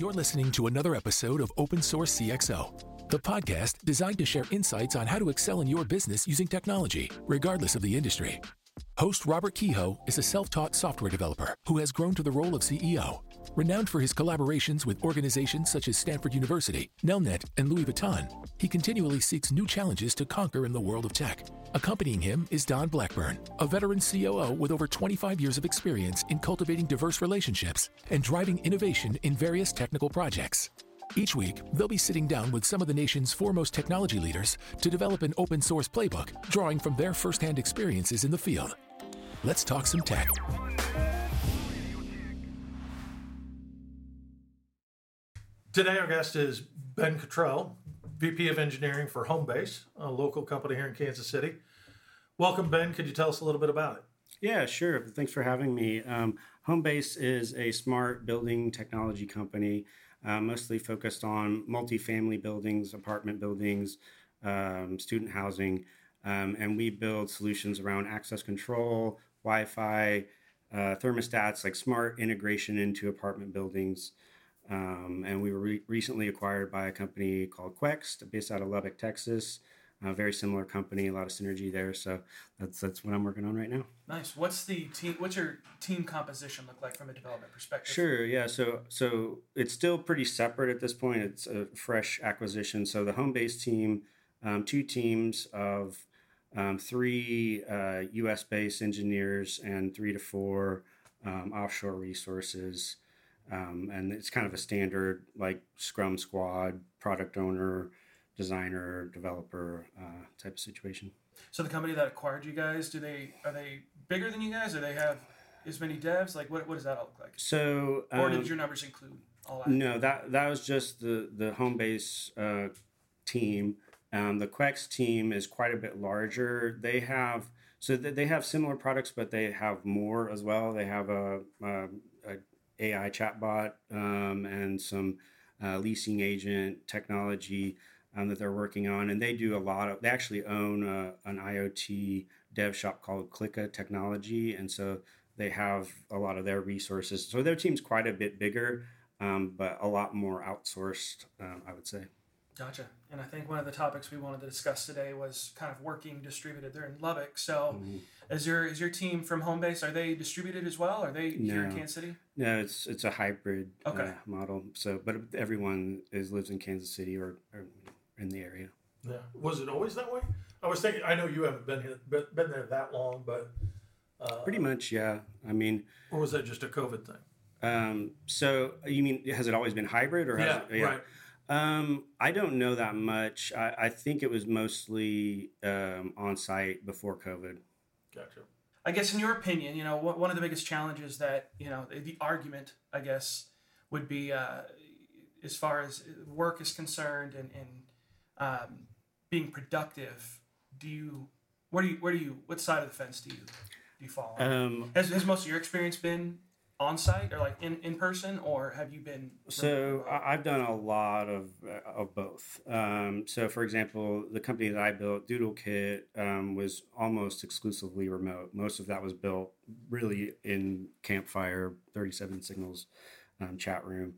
You're listening to another episode of Open Source CXO, the podcast designed to share insights on how to excel in your business using technology, regardless of the industry. Host Robert Kehoe is a self taught software developer who has grown to the role of CEO. Renowned for his collaborations with organizations such as Stanford University, Nelnet, and Louis Vuitton, he continually seeks new challenges to conquer in the world of tech. Accompanying him is Don Blackburn, a veteran COO with over 25 years of experience in cultivating diverse relationships and driving innovation in various technical projects. Each week, they'll be sitting down with some of the nation's foremost technology leaders to develop an open source playbook, drawing from their firsthand experiences in the field. Let's talk some tech. Today, our guest is Ben Kittrell, VP of Engineering for Homebase, a local company here in Kansas City. Welcome, Ben. Could you tell us a little bit about it? Yeah, sure. Thanks for having me. Um, Homebase is a smart building technology company, uh, mostly focused on multifamily buildings, apartment buildings, um, student housing, um, and we build solutions around access control, Wi-Fi, uh, thermostats, like smart integration into apartment buildings. Um, and we were re- recently acquired by a company called Quext, based out of Lubbock, Texas. A very similar company, a lot of synergy there. So that's that's what I'm working on right now. Nice. What's the team? What's your team composition look like from a development perspective? Sure. Yeah. So so it's still pretty separate at this point. It's a fresh acquisition. So the home base team, um, two teams of um, three uh, U.S. based engineers and three to four um, offshore resources. Um, and it's kind of a standard like Scrum squad, product owner, designer, developer uh, type of situation. So the company that acquired you guys, do they are they bigger than you guys? Or they have as many devs? Like what, what does that look like? So, or um, did your numbers include all that? no, that that was just the the Homebase uh, team. Um, the Quext team is quite a bit larger. They have so they have similar products, but they have more as well. They have a, a, a AI chatbot um, and some uh, leasing agent technology um, that they're working on. And they do a lot of, they actually own a, an IoT dev shop called Clicka Technology. And so they have a lot of their resources. So their team's quite a bit bigger, um, but a lot more outsourced, um, I would say. Gotcha. And I think one of the topics we wanted to discuss today was kind of working distributed. They're in Lubbock. So mm-hmm. is your is your team from home base? Are they distributed as well? Are they no. here in Kansas City? No, it's it's a hybrid okay. uh, model. So, but everyone is lives in Kansas City or, or in the area. Yeah. Was it always that way? I was thinking. I know you haven't been here, been there that long, but uh, pretty much, yeah. I mean, or was that just a COVID thing? Um, so you mean has it always been hybrid or yeah, it, yeah. right? Um, I don't know that much. I, I think it was mostly um, on site before COVID. Gotcha. I guess, in your opinion, you know, one of the biggest challenges that you know the argument, I guess, would be uh, as far as work is concerned and, and um, being productive. Do you where do you where do you what side of the fence do you do you fall on? Um, has, has most of your experience been on site or like in, in person or have you been so i've done a lot of uh, of both. Um, so for example the company that i built doodlekit um, was almost exclusively remote. Most of that was built really in campfire 37 signals um, chat room.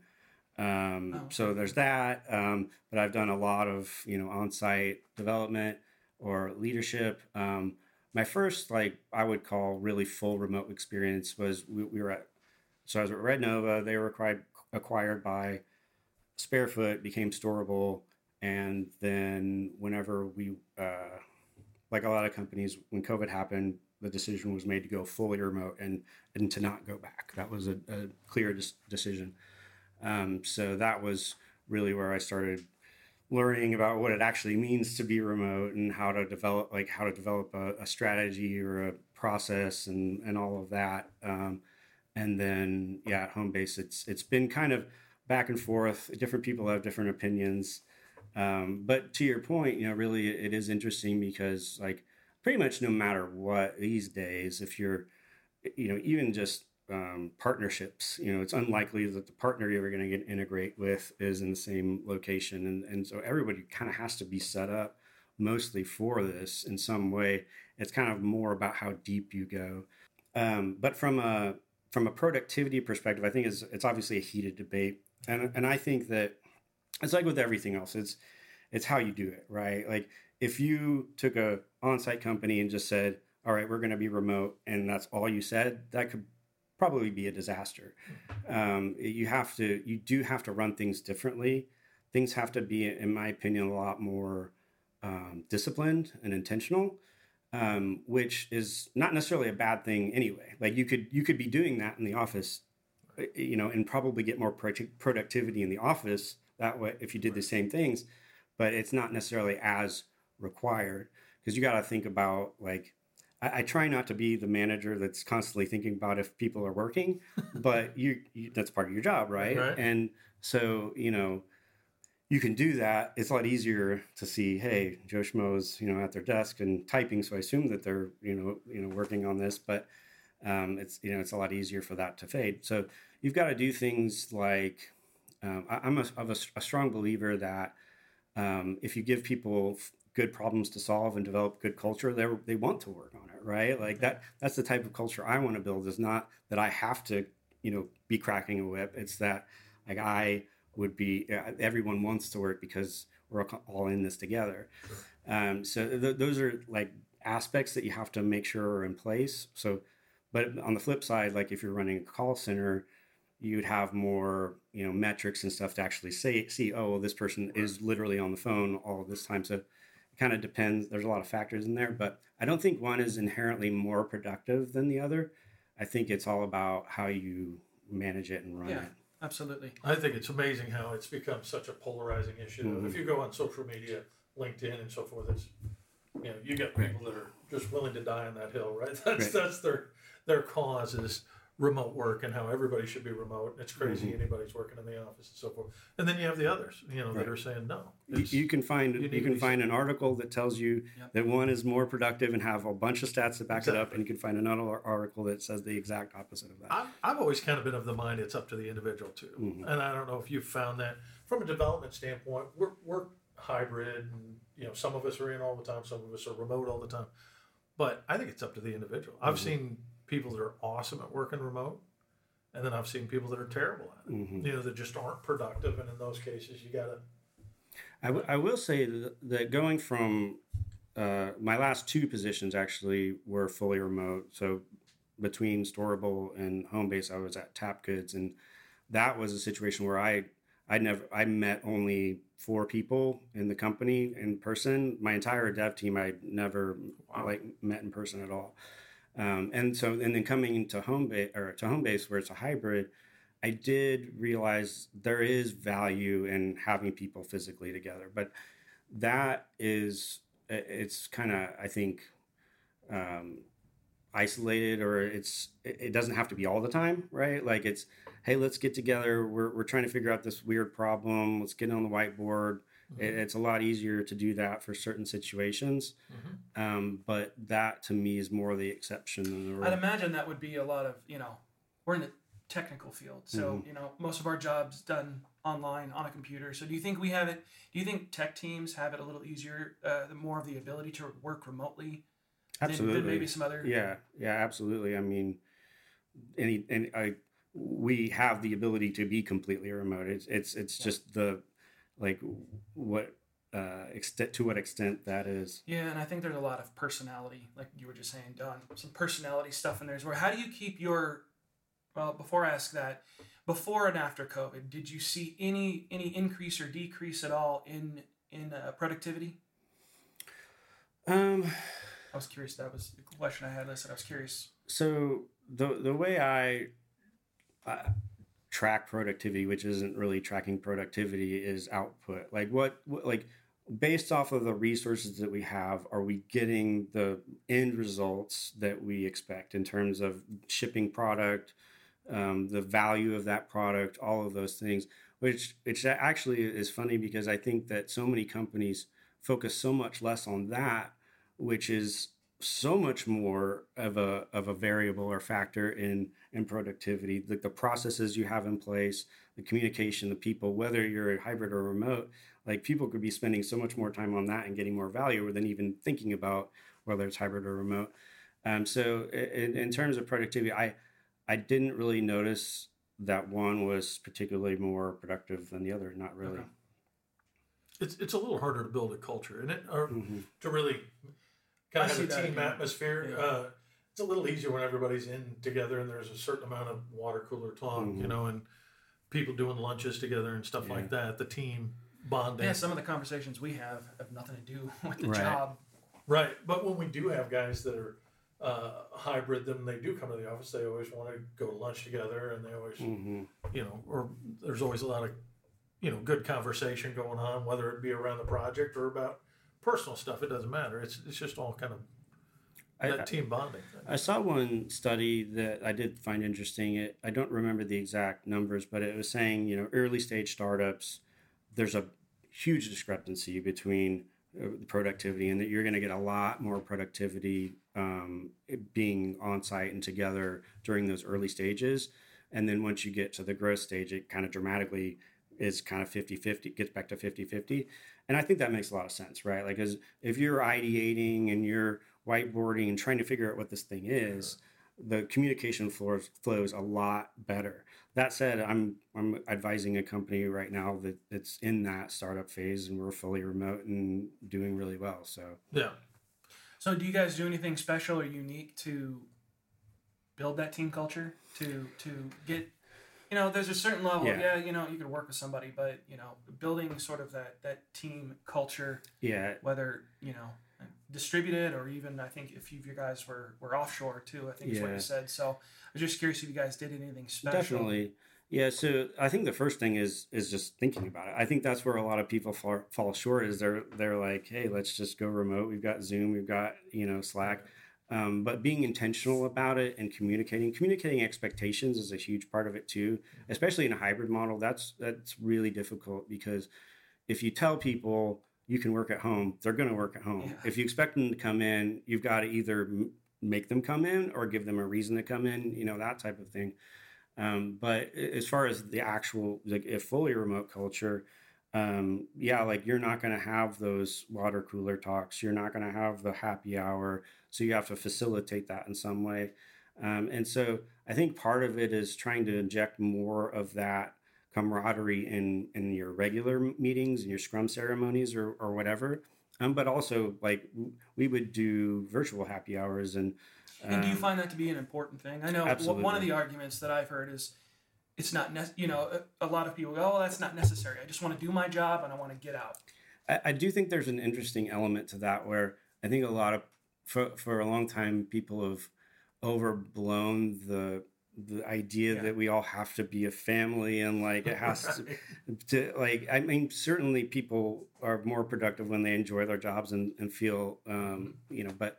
Um, oh. so there's that um, but i've done a lot of you know on-site development or leadership. Um, my first like i would call really full remote experience was we, we were at so I was at Red Nova. They were acquired, acquired by Sparefoot, became Storable, and then whenever we, uh, like a lot of companies, when COVID happened, the decision was made to go fully remote and and to not go back. That was a, a clear dis- decision. Um, so that was really where I started learning about what it actually means to be remote and how to develop like how to develop a, a strategy or a process and and all of that. Um, and then yeah at Homebase it's it's been kind of back and forth. Different people have different opinions. Um, but to your point you know really it is interesting because like pretty much no matter what these days if you're you know even just um, partnerships you know it's unlikely that the partner you're going to get integrate with is in the same location. And, and so everybody kind of has to be set up mostly for this in some way. It's kind of more about how deep you go. Um, but from a from a productivity perspective, I think it's, it's obviously a heated debate and and I think that it's like with everything else. It's it's how you do it, right? Like if you took a on-site company and just said, "All right, we're going to be remote," and that's all you said, that could probably be a disaster. Um, you have to, you do have to run things differently. Things have to be, in my opinion, a lot more um, disciplined and intentional, um, which is not necessarily a bad thing anyway. Like you could, you could be doing that in the office, uh, you know, and probably get more pro- productivity in the office that way if you did the same things, but it's not necessarily as required because you got to think about like I, I, try not to be the manager that's constantly thinking about if people are working, but you, you, that's part of your job, right? Right. And so you know you can do that. It's a lot easier to see, hey, Joe Schmo's you know at their desk and typing, so I assume that they're you know you know working on this, but um, it's you know it's a lot easier for that to fade. So you've got to do things like um, I, am a, a, a, strong believer that um, if you give people good problems to solve and develop good culture, they they want to work on it, right? Like that. That's the type of culture I want to build. Is not that I have to, you know, be cracking a whip. It's that like I would be. Everyone wants to work because we're all in this together. Sure. Um, so th- those are like aspects that you have to make sure are in place. So, but on the flip side, like if you're running a call center, you'd have more you know metrics and stuff to actually say see oh well, this person right. is literally on the phone all this time so it kind of depends. There's a lot of factors in there, but I don't think one is inherently more productive than the other. I think it's all about how you manage it and run yeah, it. Absolutely. I think it's amazing how it's become such a polarizing issue. Mm-hmm. If you go on social media, LinkedIn and so forth, it's you know, you get people that are just willing to die on that hill, right? That's right. that's their their cause is remote work and how everybody should be remote. It's crazy mm-hmm. anybody's working in the office and so forth. And then you have the others, you know, right. that are saying no. You, you, can find you, you can find an article that tells you yep. that one is more productive and have a bunch of stats to back exactly. it up, and you can find another article that says the exact opposite of that. I've, I've always kind of been of the mind it's up to the individual too, mm-hmm. and I don't know if you've found that from a development standpoint. We're we're hybrid, and you know, some of us are in all the time, some of us are remote all the time. But I think it's up to the individual. I've mm-hmm. seen people that are awesome at working remote and then I've seen people that are terrible at it. Mm-hmm. You know, that just aren't productive, and in those cases, you got to. I, w- I will say that going from uh, my last two positions actually were fully remote. So between Storable and Homebase, I was at Tap Goods, and that was a situation where I I never I met only four people in the company in person. My entire dev team I never wow. like met in person at all. Um, and so, and then coming to home base or to home base where it's a hybrid, I did realize there is value in having people physically together, but that is it's kind of I think um, isolated or it's it doesn't have to be all the time, right? Like it's hey, let's get together. We're we're trying to figure out this weird problem. Let's get on the whiteboard. Mm-hmm. It, it's a lot easier to do that for certain situations, mm-hmm. um, but that to me is more the exception than the rule. I'd imagine that would be a lot of you know we're in the technical field, so mm-hmm. you know most of our jobs done online on a computer. So do you think we have it? Do you think tech teams have it a little easier, uh, more of the ability to work remotely? Absolutely. Than, than maybe some other. Yeah, yeah, absolutely. I mean, any and I we have the ability to be completely remote. It's it's it's yeah. just the like what uh, extent to what extent that is. Yeah, and I think there's a lot of personality, like you were just saying, Don. Some personality stuff in there. Where how do you keep your well? Before I ask that, before and after COVID, did you see any any increase or decrease at all in in uh, productivity? Um, I was curious. That was the question I had listed. I was curious. So the the way I, I track productivity, which isn't really tracking productivity, is output. Like what, what, like based off of the resources that we have, are we getting the end results that we expect in terms of shipping product, um, the value of that product, all of those things? Which which actually is funny because I think that so many companies focus so much less on that, which is so much more of a of a variable or factor in in productivity the, the processes you have in place the communication the people whether you're a hybrid or remote like people could be spending so much more time on that and getting more value than even thinking about whether it's hybrid or remote um, so in, in terms of productivity i i didn't really notice that one was particularly more productive than the other. Not really. Okay. It's it's a little harder to build a culture, and it or Mhm. to really kind of see have a team again. atmosphere. Yeah. Uh, it's a little easier when everybody's in together and there's a certain amount of water cooler talk, you Mhm. know, and people doing lunches together and stuff like that. The team bonding, Yeah, some of the conversations we have have nothing to do with the Right. job. right? But when we do have guys that are uh, hybrid, then they do come to the office. They always want to go to lunch together, and they always, hmm you know, or there's always a lot of, you know, good conversation going on, whether it be around the project or about personal stuff. It doesn't matter. It's it's just all kind of I, team bonding. Thing. I saw one study that I did find interesting. It I don't remember the exact numbers, but it was saying you know early stage startups, there's a huge discrepancy between uh, the productivity and that you're going to get a lot more productivity um, being on site and together during those early stages. And then once you get to the growth stage, it kind of dramatically is kind of 50 50, gets back to 50 50. And I think that makes a lot of sense, right? Like, as if you're ideating and you're whiteboarding and trying to figure out what this thing is, the communication flows flows a lot better. That said, I'm I'm advising a company right now that it's in that startup phase and we're fully remote and doing really well. So Yeah. So, do you guys do anything special or unique to build that team culture? To to get, you know, there's a certain level. Yeah. Yeah, you know, you could work with somebody, but you know, building sort of that that team culture, yeah, whether you know distributed or even I think a few of you guys were were offshore too. I think is what you said. So, I was just curious if you guys did anything special. definitely. Yeah, so I think the first thing is is just thinking about it. I think that's where a lot of people fall, fall short. Is they're they're like, hey, let's just go remote. We've got Zoom, we've got you know Slack, um, but being intentional about it and communicating, communicating expectations is a huge part of it too. Especially in a hybrid model, that's that's really difficult because if you tell people you can work at home, they're going to work at home. Yeah. If you expect them to come in, you've got to either m- make them come in or give them a reason to come in. You know that type of thing. Um, but as far as the actual, like a fully remote culture, um, yeah, like you're not going to have those water cooler talks. You're not going to have the happy hour. So you have to facilitate that in some way. Um, and so I think part of it is trying to inject more of that camaraderie in in your regular meetings and your scrum ceremonies or, or whatever. Um, but also like we would do virtual happy hours and And do you um, find that to be an important thing? I know w- one of the arguments that I've heard is it's not, ne- you know, a, a lot of people go, oh, that's not necessary. I just want to do my job and I want to get out. I, I do think there's an interesting element to that where I think a lot of for for a long time people have overblown the the idea Yeah. that we all have to be a family and like it has to, to like I mean certainly people are more productive when they enjoy their jobs and, and feel um, you know but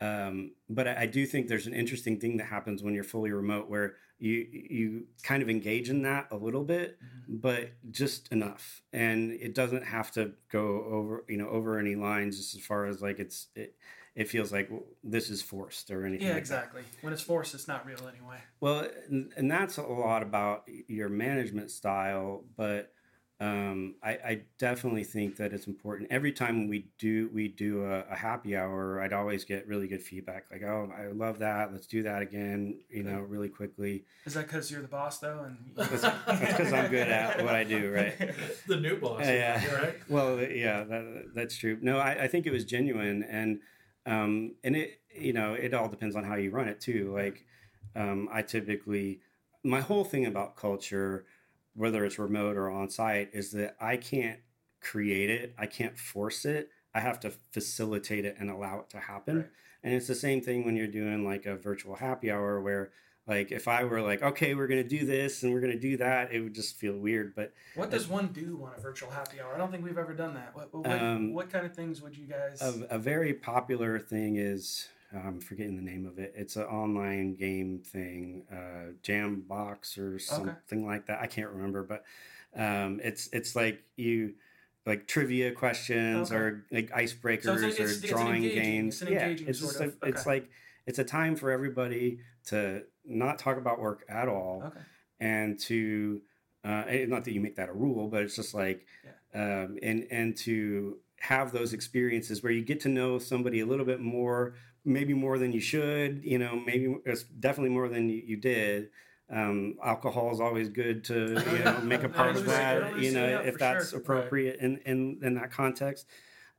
um, but I, I do think there's an interesting thing that happens when you're fully remote where you you kind of engage in that a little bit but just enough. And it doesn't have to go over you know over any lines just as far as like it's it, it feels like well, this is forced or anything Yeah, like that. exactly. When it's forced, it's not real anyway. Well, and, and that's a lot about your management style, but um, I, I definitely think that it's important. Every time we do we do a, a happy hour, I'd always get really good feedback, like, "Oh, I love that. Let's do that again." You know, really quickly. Is that because you're the boss, though? And That's because I'm good at what I do, right? the new boss, Yeah. right? Well, yeah, that, that's true. No, I, I think it was genuine, and um, and it you know it all depends on how you run it too. Like um, I typically, my whole thing about culture, whether it's remote or on site, is that I can't create it, I can't force it. I have to facilitate it and allow it to happen. Right. And it's the same thing when you're doing like a virtual happy hour where like if I were like, okay, we're gonna do this and we're gonna do that, it would just feel weird. But what does one do on a virtual happy hour? I don't think we've ever done that. What, what, Um, what kind of things would you guys? a, a very popular thing is I'm forgetting the name of it. It's an online game thing, uh, Jambox or something like that. I can't remember, but um, it's it's like you like trivia questions Okay. or like icebreakers So it's- it's- or drawing engaging- games. it's engaging it's just a, it's like it's a time for everybody to not talk about work at all okay. and to uh, not that you make that a rule, but it's just like um, and and to have those experiences where you get to know somebody a little bit more, maybe more than you should, you know, maybe it's definitely more than you, you did, Um, alcohol is always good to you know make a part of that. You know, if that's sure. appropriate in, in in that context.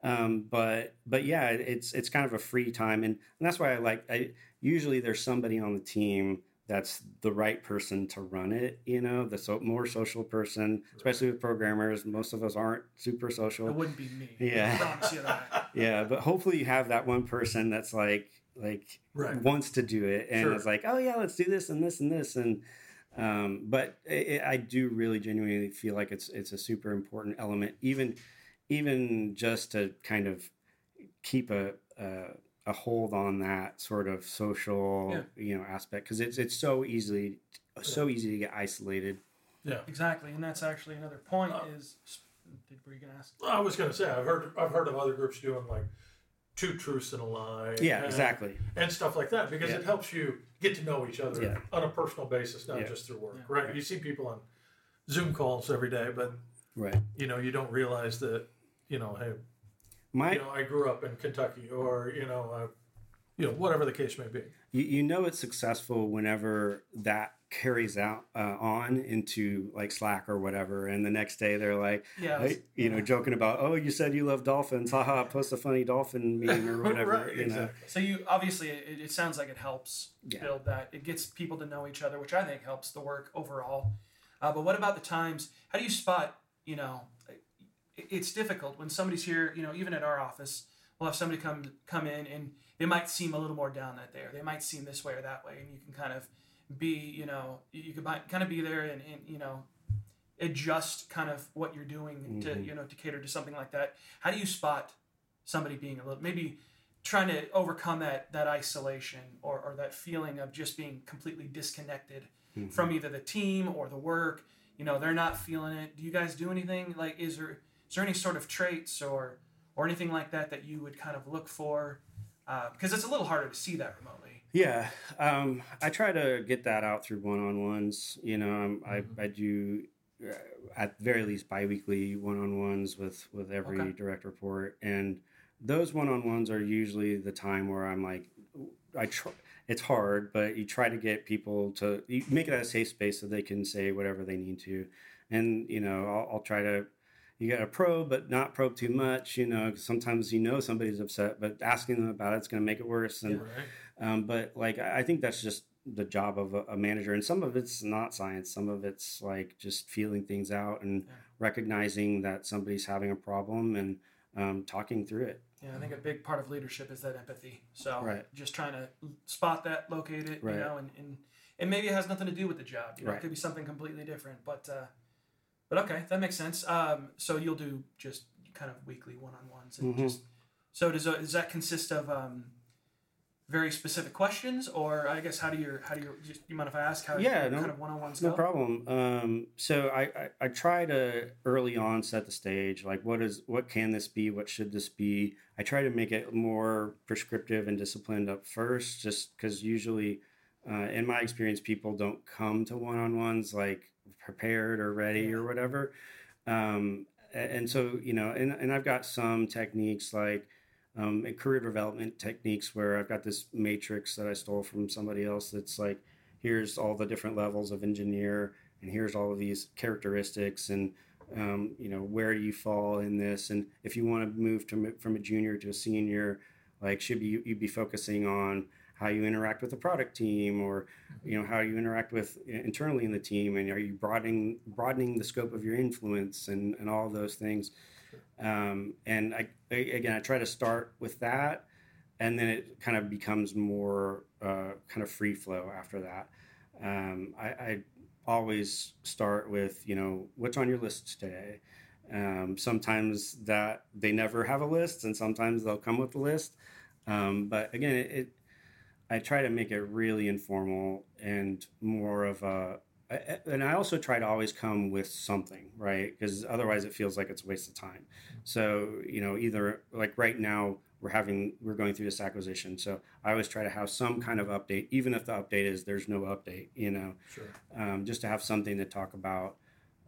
Um, but but yeah, it's it's kind of a free time, and, and that's why I like. I usually there's somebody on the team that's the right person to run it. You know, the so, more social person, especially with programmers. Most of us aren't super social. It wouldn't be me. Yeah. I promise you that. Yeah, but hopefully you have that one person that's like like Right. wants to do it and Sure. is like, oh yeah, let's do this and this and this and. Um, but it, I do really genuinely feel like it's it's a super important element, even even just to kind of keep a a, a hold on that sort of social Yeah. you know aspect because it's it's so easily so easy to get isolated. Yeah. Exactly, and that's actually another point. Uh, is did were you gonna ask? I was going to say I've heard I've heard of other groups doing like two truths and a lie. Yeah, and, exactly. And stuff like that because Yeah. it helps you get to know each other Yeah. on a personal basis, not Yeah. just through work. Yeah. Right? You see people on Zoom calls every day, but Right. you know you don't realize that you know hey My you know I grew up in Kentucky or you know uh, you know whatever the case may be. you, you know it's successful whenever that carries out uh, on into like slack or whatever and the next day they're like Yeah, hey, you know joking about oh you said you love dolphins haha post a funny dolphin meme or whatever right, you know exactly. So you obviously it, it sounds like it helps Yeah. build that. It gets people to know each other, which I think helps the work overall. Uh, but what about the times? How do you spot? You know, it, it's difficult when somebody's here. You know, even at our office, we'll have somebody come come in and they might seem a little more down that day, or they might seem this way or that way, and you can kind of be, you know, you could might kind of be there and, and you know adjust kind of what you're doing to Mhm. you know to cater to something like that. How do you spot somebody being a little maybe trying to overcome that that isolation or, or that feeling of just being completely disconnected Mm-hmm. from either the team or the work you know they're not feeling it do you guys do anything like is there is there any sort of traits or or anything like that that you would kind of look for uh, because it's a little harder to see that remotely Yeah, um, I try to get that out through one-on-ones. You know, um, I I do uh, at very least biweekly one-on-ones with with every Okay. direct report, and those one-on-ones are usually the time where I'm like, I try. It's hard, but you try to get people to you make it a safe space so they can say whatever they need to, and you know, I'll, I'll try to. You got to probe, but not probe too much. You know, 'cause sometimes you know somebody's upset, but asking them about it's going to make it worse. And Right? Um, but like I think that's just the job of a, a manager, and some of it's not science. Some of it's like just feeling things out and Yeah. recognizing that somebody's having a problem and um, talking through it. yeah i think a big part of leadership is that empathy so Right. just trying to spot that locate it Right. you know and, and and maybe it has nothing to do with the job you know Right. it could be something completely different but uh but okay that makes sense um so you'll do just kind of weekly one-on-ones and Mhm. just so does, uh, does that consist of um very specific questions or i guess how do you how do you just you mind if i ask how Yeah, your no- kind of one-on-ones No go problem. Um, so I, I, I try to early on set the stage. Like, what is what can this be? What should this be? I try to make it more prescriptive and disciplined up first, just because usually, uh, in my experience, people don't come to one on ones like prepared or ready or whatever. Um, and so you know, and, and I've got some techniques like um, and career development techniques where I've got this matrix that I stole from somebody else that's like here's all the different levels of engineer and here's all of these characteristics and um, you know where you fall in this and if you want to move from from a junior to a senior like should be you be focusing on how you interact with the product team or you know how you interact with internally in the team and are you broadening broadening the scope of your influence and and all those things um, and I, I again I try to start with that and then it kind of becomes more uh, kind of free flow after that. Um, I, I always start with you know what's on your list today? Um, sometimes that they never have a list and sometimes they'll come with a list. Um, but again it, it I try to make it really informal and more of a I- and I also try to always come with something, right? Because otherwise it feels like it's a waste of time. So, you know, either like right now we're having we're going through this acquisition. So I always try to have some kind of update, even if the update is there's no update, you know, Sure. um, just to have something to talk about.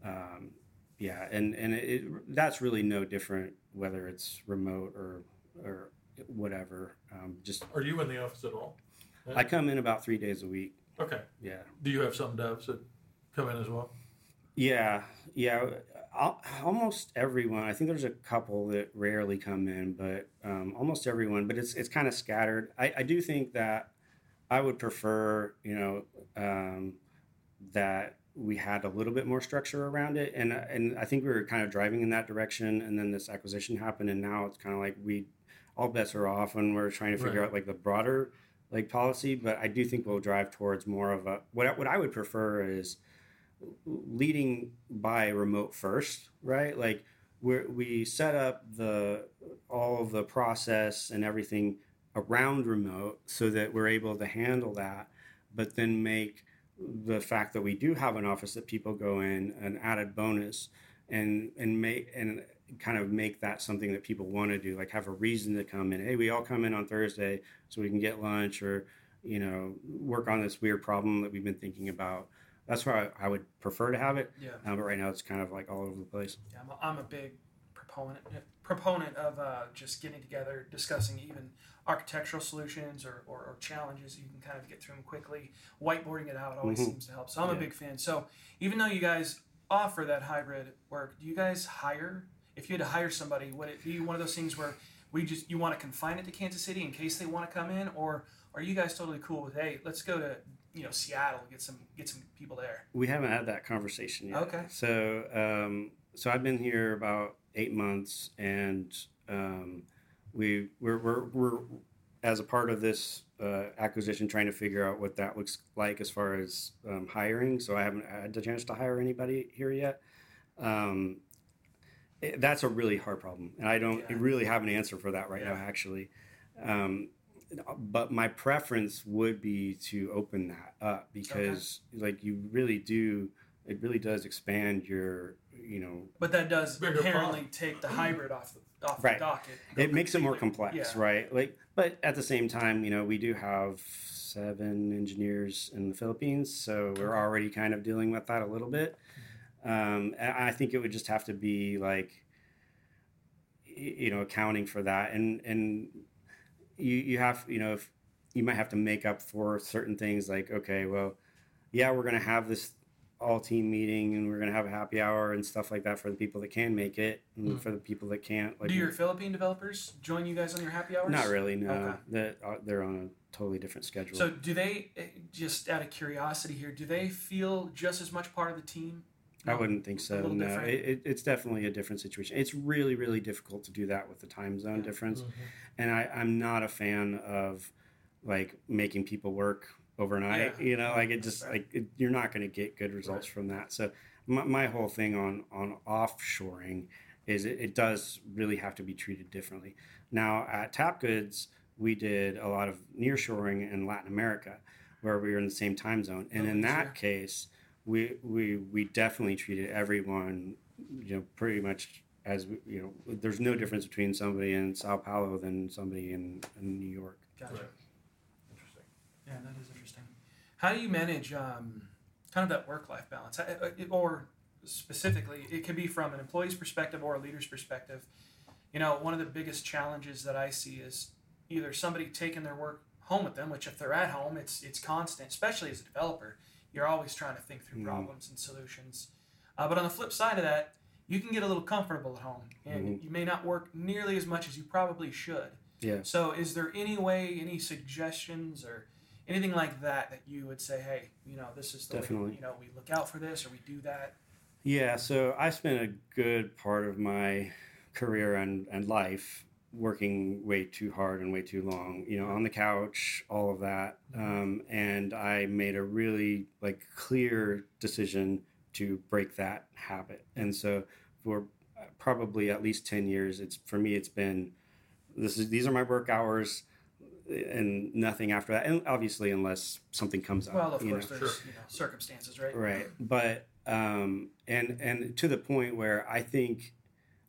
Um, yeah, and and it, it, that's really no different whether it's remote or or whatever. Um, just Are you in the office at all? I come in about three days a week. Okay. Yeah. Do you have some devs that come in as well? Yeah, yeah. Al- Almost everyone. I think there's a couple that rarely come in, but um, almost everyone. But it's it's kind of scattered. I, I do think that I would prefer, you know, um, that we had a little bit more structure around it, and and I think we were kind of driving in that direction. And then this acquisition happened, and now it's kind of like we all bets are off, and we're trying to figure Right. out like the broader like policy. But I do think we'll drive towards more of a what I- what I would prefer is leading by remote first, right? Like we we set up the all of the process and everything around remote so that we're able to handle that, but then make the fact that we do have an office that people go in an added bonus and and make and kind of make that something that people want to do like have a reason to come in hey we all come in on thursday so we can get lunch or you know work on this weird problem that we've been thinking about that's why I, I would prefer to have it Yeah. uh, but right now it's kind of like all over the place Yeah, I'm a, I'm a big proponent proponent of uh, just getting together, discussing even architectural solutions or, or, or challenges. You can kind of get through them quickly. Whiteboarding it out always Mhm. seems to help. So I'm a big fan. So even though you guys offer that hybrid work, do you guys hire? If you had to hire somebody, would it be one of those things where we just you want to confine it to Kansas City in case they want to come in, or are you guys totally cool with hey, let's go to you know Seattle get some get some people there? we haven't had that conversation yet Okay. so um, so i've been here about eight months and um, we we're, we're, we're as a part of this uh, acquisition trying to figure out what that looks like as far as um, hiring so i haven't had the chance to hire anybody here yet um, that's a really hard problem and i don't Yeah. really have an answer for that right now actually um, but my preference would be to open that up because like you really do it really does expand your you know But that does Bigger inherently problem. take the hybrid off the off Right. the docket. it makes it more complex Yeah. right like but at the same time you know we do have seven engineers in the philippines so we're already kind of dealing with that a little bit um, i think it would just have to be like you know accounting for that and and you you have you know if you might have to make up for certain things like okay well yeah we're going to have this all team meeting and we're going to have a happy hour and stuff like that for the people that can make it and Mm. for the people that can't like Do your Philippine developers join you guys on your happy hours? not really no Okay. they're, uh, they're on a totally different schedule So do they? eh, Just out of curiosity here, do they feel just as much part of the team? I wouldn't think so. No, it, it, it's definitely a different situation. It's really, really difficult to do that with the time zone Yeah. difference. Mhm. And I, I'm not a fan of like making people work overnight. Yeah. You know, like it just Right. like it, you're not going to get good results Right. from that. So my, my whole thing on on offshoring is it, it does really have to be treated differently. Now at Tap Goods, we did a lot of nearshoring in Latin America, where we were in the same time zone, and Oh, in that sure. case, we we we definitely treated everyone, you know, pretty much as you know. There's no difference between somebody in Sao Paulo than somebody in, in New York. Gotcha. Right. Interesting. Yeah, that is interesting. How do you manage um, kind of that work-life balance, it- or specifically, it can be from an employee's perspective or a leader's perspective. You know, one of the biggest challenges that I see is either somebody taking their work home with them, which if they're at home, it's it's constant, especially as a developer. You're always trying to think through Mhm. problems and solutions. Uh, but on the flip side of that, you can get a little comfortable at home, and you may not work nearly as much as you probably should. Yeah. So, is there any way, any suggestions, or anything like that that you would say, hey, you know, this is the way, Definitely. you know, we look out for this or we do that? Yeah, so I spent a good part of my career and, and life working way too hard and way too long, you know, on the couch, all of that. Um, and I made a really like clear decision to break that habit. And so for probably at least 10 years, it's for me, it's been, this is, these are my work hours and nothing after that. And obviously, unless something comes up, Well, of course, know. there's you know, circumstances, right? right but um and and to the point where i think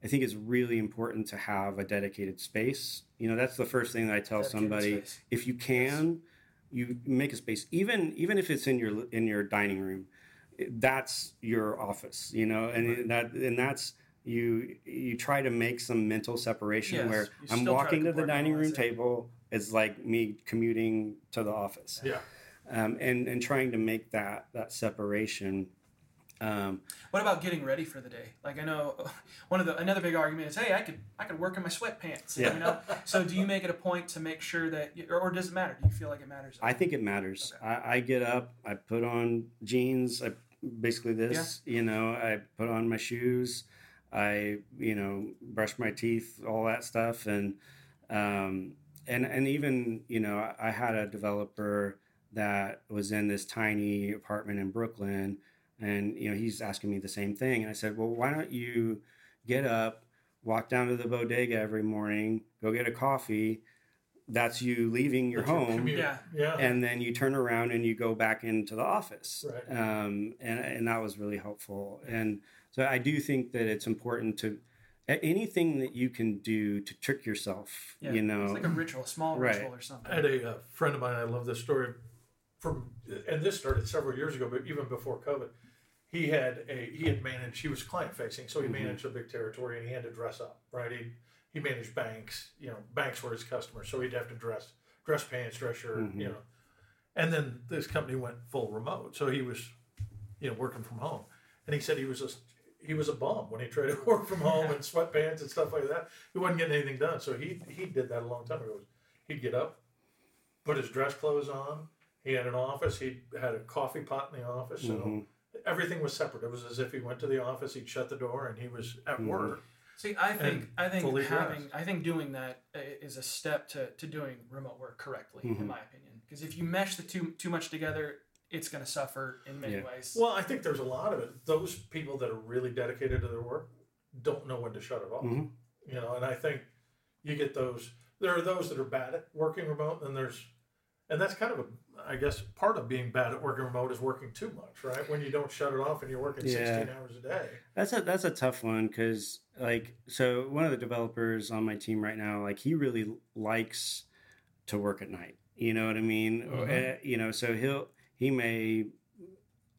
i think it's really important to have a dedicated space you know that's the first thing that i tell Dedicated somebody space. if you can you make a space even even if it's in your in your dining room that's your office you know and that and that's you you try to make some mental separation Yes, where i'm try to walking to the dining room it. table it's like me commuting to the office Yeah. um, and and trying to make that that separation. Um, What about getting ready for the day? Like I know one of the another big argument is, hey, I could I could work in my sweatpants. Yeah. You know. so do you make it a point to make sure that, you, or, or does it matter? Do you feel like it matters? I think it matters. Okay. I, I get up, I put on jeans, I basically this, you know, I put on my shoes, I, you know, brush my teeth, all that stuff, and um, and and even you know, I had a developer that was in this tiny apartment in Brooklyn, and you know, he's asking me the same thing, and I said, well, why don't you get up, walk down to the bodega every morning, go get a coffee. That's you leaving your That's home commute. Yeah. Yeah. and then you turn around and you go back into the office Right. um, and, and that was really helpful and so i do think that it's important to anything that you can do to trick yourself Yeah. you know It's like a ritual, a small Right. ritual or something. I had a, uh friend of mine. I love this story. From and this started several years ago, but even before COVID, he had a he had managed. He was client facing, so he managed a big territory, and he had to dress up. Right, he he managed banks. You know, banks were his customers, so he'd have to dress dress pants, dress shirt. You know, and then this company went full remote, so he was you know working from home, and he said he was just. He was a bum when he tried to work from home in sweatpants and stuff like that. He wasn't getting anything done, so he he did that a long time ago. He'd get up, put his dress clothes on. He had an office. He had a coffee pot in the office. So Mhm. Everything was separate. It was as if he went to the office. He'd shut the door and he was at Mhm. work. See, I think I think having dressed. I think doing that is a step to, to doing remote work correctly, Mhm. in my opinion. Because if you mesh the two too much together, it's going to suffer in many Yeah. ways. Well, I think there's a lot of it. Those people that are really dedicated to their work don't know when to shut it off. Mhm. You know, and I think you get those. There are those that are bad at working remote, and there's, and that's kind of a, I guess, part of being bad at working remote is working too much, right? When you don't shut it off and you're working Yeah. 16 hours a day. That's a that's a tough one because like so one of the developers on my team right now like he really likes to work at night. You know what I mean? Uh, you know, so he'll he may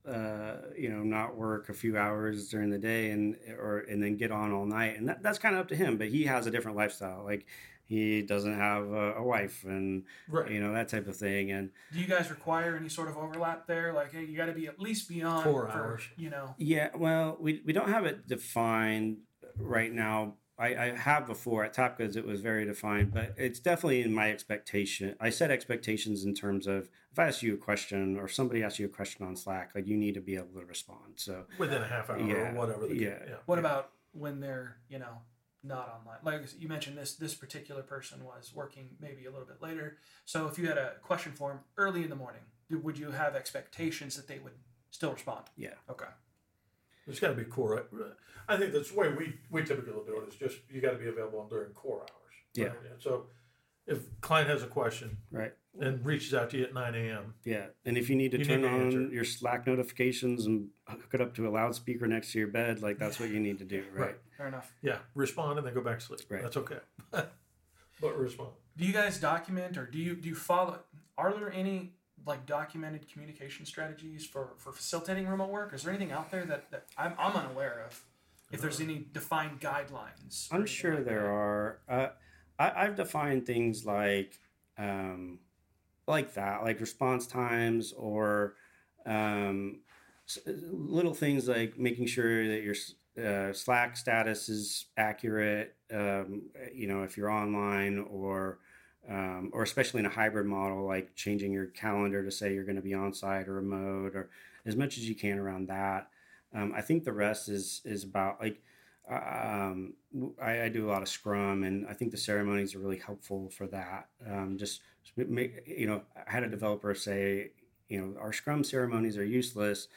uh, you know not work a few hours during the day and or and then get on all night and that, that's kind of up to him. But he has a different lifestyle. Like he doesn't have a, a wife and Right. you know that type of thing and Do you guys require any sort of overlap there? Like, hey, you got to be at least beyond Four for, hours. You know, Yeah, well, we, we don't have it defined right now. I, I have before at Tap Goods, it was very defined, but it's definitely in my expectation. I set expectations in terms of if I ask you a question or somebody asks you a question on Slack, like you need to be able to respond. So, Within a half hour Yeah. or whatever. The Yeah. yeah. what about when they're you know not online? Like you mentioned, this this particular person was working maybe a little bit later. So if you had a question for him early in the morning, would you have expectations that they would still respond? yeah. Okay. It's got to be core. Uh, I think that's the way we, we typically do it, it. Is just you got to be available during core hours. Yeah. right? And so, if client has a question Right. and reaches out to you at 9 a.m., Yeah. And if you need to You turn need to on answer. your Slack notifications and hook it up to a loudspeaker next to your bed, like that's what you need to do. Right. Right. Fair enough. yeah, respond and then go back to sleep. Right. That's okay. but respond. Do you guys document or do you do you follow? Are there any like documented communication strategies for for facilitating remote work? Is there anything out there that, that I'm, I'm unaware of? If there's any defined guidelines, I'm sure like there that? are. Uh, I, I've defined things like, um, like that, like response times or um, little things like making sure that your s- uh, Slack status is accurate. Um, you know, if you're online or um, or especially in a hybrid model, like changing your calendar to say you're going to be on site or remote, or as much as you can around that. Um, I think the rest is is about like um, I, I do a lot of Scrum, and I think the ceremonies are really helpful for that. Um, just make, you know, I had a developer say, you know, our Scrum ceremonies are useless,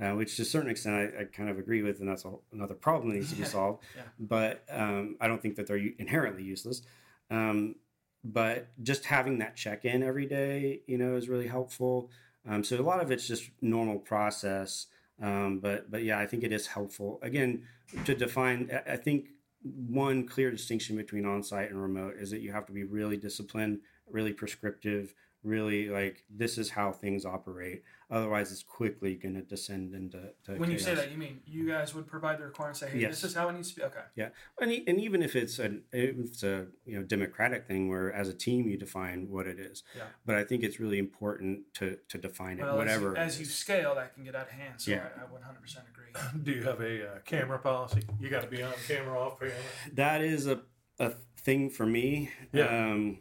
uh, which to a certain extent I, I kind of agree with, and that's a, another problem that needs to be solved. Yeah. But um, I don't think that they're inherently useless. Um, but just having that check in every day, you know, is really helpful. Um, so a lot of it's just normal process. Um, but but yeah, I think it is helpful. Again, to define, I- I think one clear distinction between on-site and remote is that you have to be really disciplined, really prescriptive, really like this is how things operate. Otherwise, it's quickly going to descend into. To When you say that, you mean you guys would provide the requirements, say, hey, Yes. this is how it needs to be? Okay. Yeah, and, and even if it's a if it's a you know democratic thing where as a team you define what it is, Yeah. but I think it's really important to to define it, whatever. as, it you, as you scale, that can get out of hand. So Yeah. I, I 100% agree. Do you have a uh, camera policy? You got to be on camera, off camera. that is a a thing for me. Yeah. Um,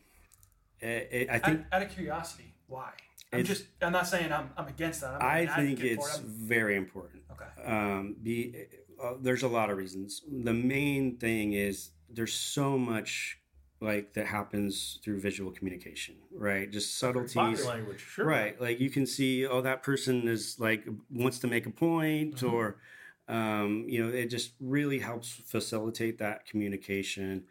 I, I Out, think out of curiosity, why? I'm just. I'm not saying I'm. I'm against that. I'm I think it's it. Very important. okay. um, be uh, there's a lot of reasons. The main thing is there's so much like that happens through visual communication, right? Just subtleties, Body language, sure. Right. Like you can see, oh, that person is like wants to make a point Mhm. or um, you know, it just really helps facilitate that communication.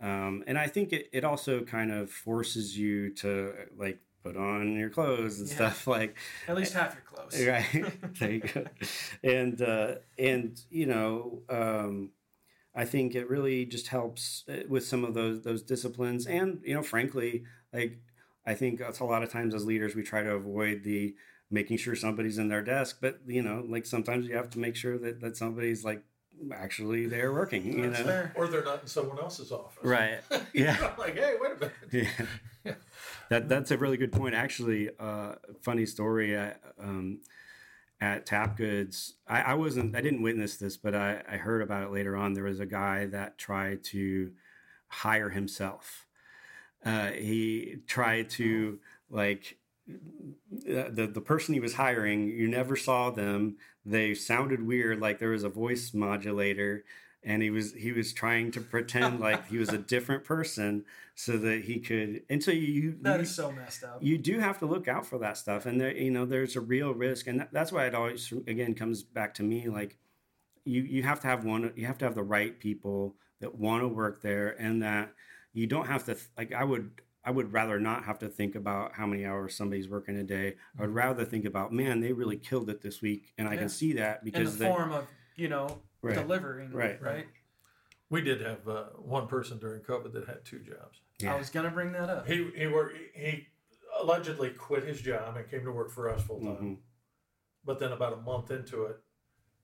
Um, and I think it, it also kind of forces you to like put on your clothes and Yeah. stuff like At least half your clothes. right there you go and uh and you know um i think it really just helps uh, with some of those those disciplines and you know frankly like i think that's a lot of times as leaders we try to avoid the making sure somebody's in their desk but you know like sometimes you have to make sure that that somebody's like actually they're working you That's know fair. Or they're not in someone else's office. right yeah like, hey, wait a minute. yeah. That that's a really good point. Actually, uh, funny story. I, um, at Tap Goods, I, I wasn't. I didn't witness this, but I, I heard about it later on. There was a guy that tried to hire himself. Uh, he tried to like uh, the the person he was hiring. You never saw them. They sounded weird, like there was a voice modulator, and he was he was trying to pretend like he was a different person so that he could. And so you That you, so messed up. you do have to look out for that stuff and there you know there's a real risk and that, that's why it always again comes back to me like you you have to have one you have to have the right people that want to work there and that you don't have to like i would i would rather not have to think about how many hours somebody's working a day i would rather think about man they really killed it this week and i Yeah. can see that in the because they, form of you know Right. delivering. Right. Right. We did have uh, one person during COVID that had two jobs. Yeah. I was gonna bring that up. He he worked. He allegedly quit his job and came to work for us full time. Mhm. But then about a month into it,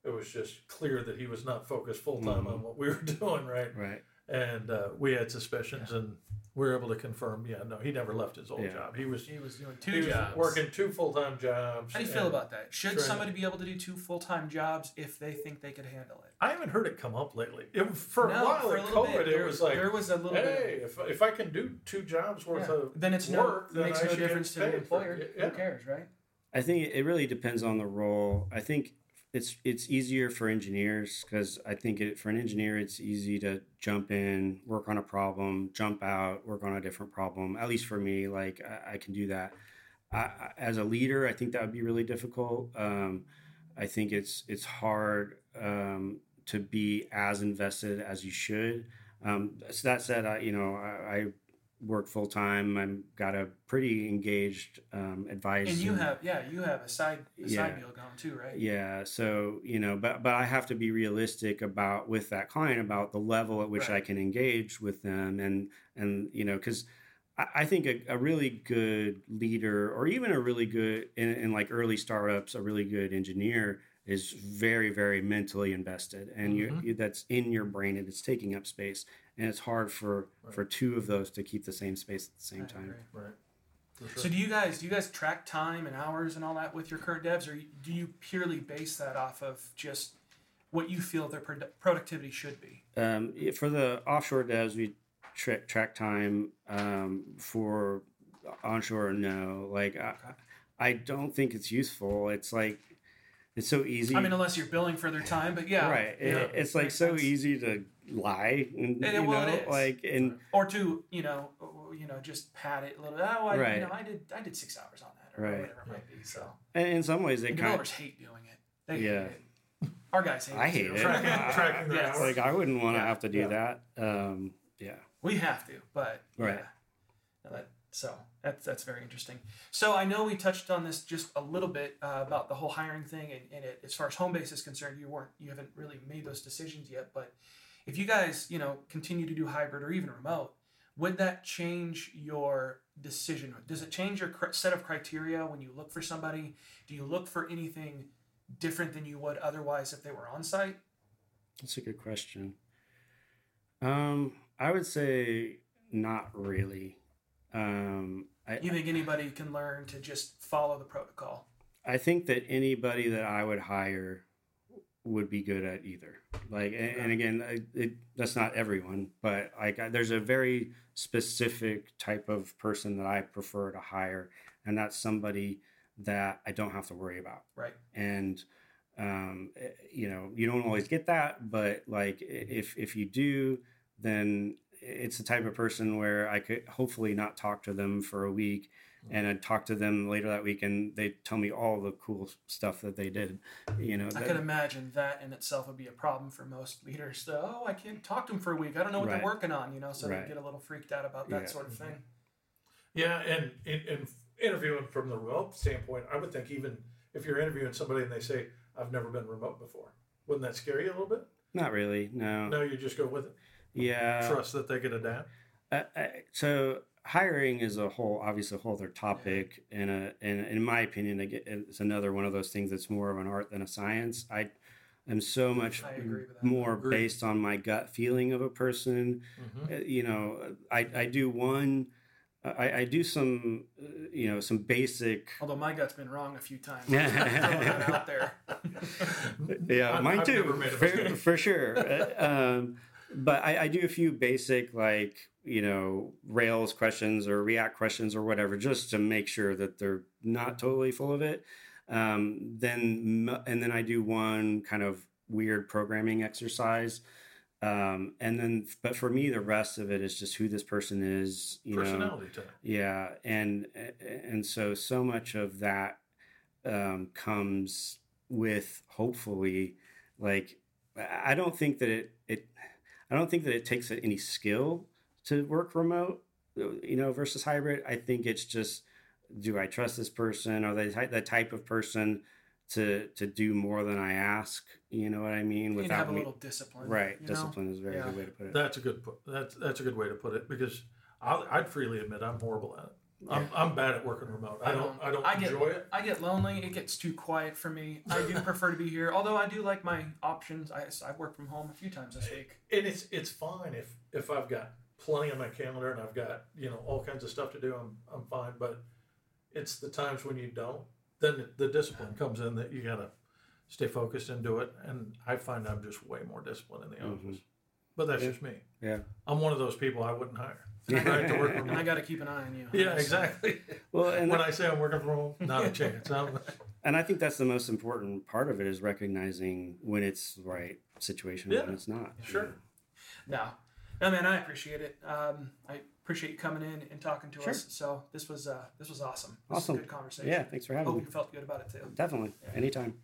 it was just clear that he was not focused full time on Mhm. what we were doing. Right. right And uh, we had suspicions, and we were able to confirm. Yeah, no, he never left his old Yeah. job. He was He was doing he two was jobs. working two full time jobs. How do you feel about that? Should trying- somebody be able to do two full time jobs if they think they could handle it? I haven't heard it come up lately. It, for a while for a little COVID, bit, it there- was like, there was a little bit hey, if, if I can do two jobs worth Yeah. of Then it's work, no then makes I no difference to the paid for employer. it. Yeah. Who cares, right? I think it really depends on the role. I think it's it's easier for engineers because I think it, for an engineer it's easy to jump in, work on a problem, jump out, work on a different problem. At least for me, like I, I can do that. I, as a leader, I think that would be really difficult. Um, I think it's it's hard um, to be as invested as you should. Um, so that said, I you know I work full time. I'm got a pretty engaged um, advice. And you have, yeah, you have a side, a Yeah. side deal going too, right? yeah. So you know, but but I have to be realistic about with that client about the level at which I can engage with them, and and you know, because I, I think a, a really good leader, or even a really good in, in like early startups, a really good engineer is very very mentally invested, and you, Mhm. you that's in your brain and it's taking up space, and it's hard for Right. for two of those to keep the same space at the same I time. agree. Right. Sure. So do you guys do you guys track time and hours and all that with your current devs, or do you purely base that off of just what you feel their produ- productivity should be? Um, for the offshore devs, we tra- track time. Um, for onshore, no. Like, I, I don't think it's useful. It's like it's so easy. I mean, unless you're billing for their time, but yeah, right? It- yeah. it's like so sense. easy to lie, and It- you well, know, it is. like and Or to you know, you know, just pat it a little. Oh, I, Right. you know, I did I did six hours on that, or Right. whatever it might be. So and in some ways they and kind developers hate doing it. They Yeah. hate it. Our guys hate I it. hate too. it. Tracking- I- tracking their Yes. like I wouldn't want to Yeah. have to do Yeah. that. Um, yeah. We have to, but Right. yeah. No, that, so that's that's very interesting. So I know we touched on this just a little bit uh, about the whole hiring thing, and, and it, as far as Homebase is concerned, you weren't you haven't really made those decisions yet. But if you guys you know continue to do hybrid or even remote, would that change your decision? Does it change your set of criteria when you look for somebody? Do you look for anything different than you would otherwise if they were on site? That's a good question. Um, I would say not really. Um, I, You think anybody can learn to just follow the protocol? I think that anybody that I would hire would be good at either. Like, and, and again, I- it, that's not everyone, but like, I- there's a very specific type of person that I prefer to hire, and that's somebody that I don't have to worry about. Right. And um, eh, you know, you don't always get that, but like, if if you do, then it's the type of person where I could hopefully not talk to them for a week and I'd talk to them later that week and they tell me all the cool stuff that they did. You know, I that- can imagine that in itself would be a problem for most leaders. So, oh, I can't talk to them for a week. I don't know what Right. they're working on, you know, so Right. they get a little freaked out about that Yeah. sort of thing. Yeah, and in, in interviewing from the remote standpoint, I would think even if you're interviewing somebody and they say, "I've never been remote before," wouldn't that scare you a little bit? not really. No. No, you just go with it. Yeah. Trust that they can adapt. Uh, uh, so hiring is a whole, obviously a whole other topic, and a, and in my opinion, it's another one of those things that's more of an art than a science. I am so much I agree with that. more based on my gut feeling of a person. Mhm. Uh, you know, I I do one. I, I do some, uh, you know, some basic. Although my gut's been wrong a few times. Yeah. Out there. Yeah, I- mine I've too, never made a for, for sure. Uh, um, but I, I do a few basic, like you know, Rails questions or React questions or whatever, just to make sure that they're not totally full of it. Um, then and then I do one kind of weird programming exercise. Um, and then, but for me, the rest of it is just who this person is. You know, Personality type. yeah, and and so so much of that um, comes with hopefully like I don't think that it it I don't think that it takes any skill to work remote, you know, versus hybrid. I think it's just do I trust this person? Are they ty- the type of person to to do more than I ask? You know what I mean? You need have a me- little discipline. right, you know? discipline is a very Yeah. good way to put it. That's a good. pu- That's that's a good way to put it because I'll, I'd freely admit I'm horrible at it. I'm, I'm bad at working remote. I don't I don't I get enjoy it. I get lonely. It gets too quiet for me. I do prefer to be here, although I do like my options. I I've worked from home a few times this week. and it's it's fine if if I've got plenty on my calendar and I've got you know all kinds of stuff to do. I'm I'm fine, but it's the times when you don't. Then the, the discipline comes in that you gotta stay focused and do it. And I find I'm just way more disciplined in the mm-hmm. office. But that's just me. Yeah. I'm one of those people I wouldn't hire. I like to work And I got to keep an eye on you. Yeah, exactly. Well, and when I say I'm working from home, not a chance. I'm, And I think that's the most important part of it is recognizing when it's the right situation and Yeah, when it's not. sure. No, no, man, I appreciate it. Um, I appreciate you coming in and talking to Sure. us. So this was uh, this was awesome. This Awesome. was a good conversation. Yeah, thanks for having Hope me. Hope you felt good about it too. Definitely. Anytime.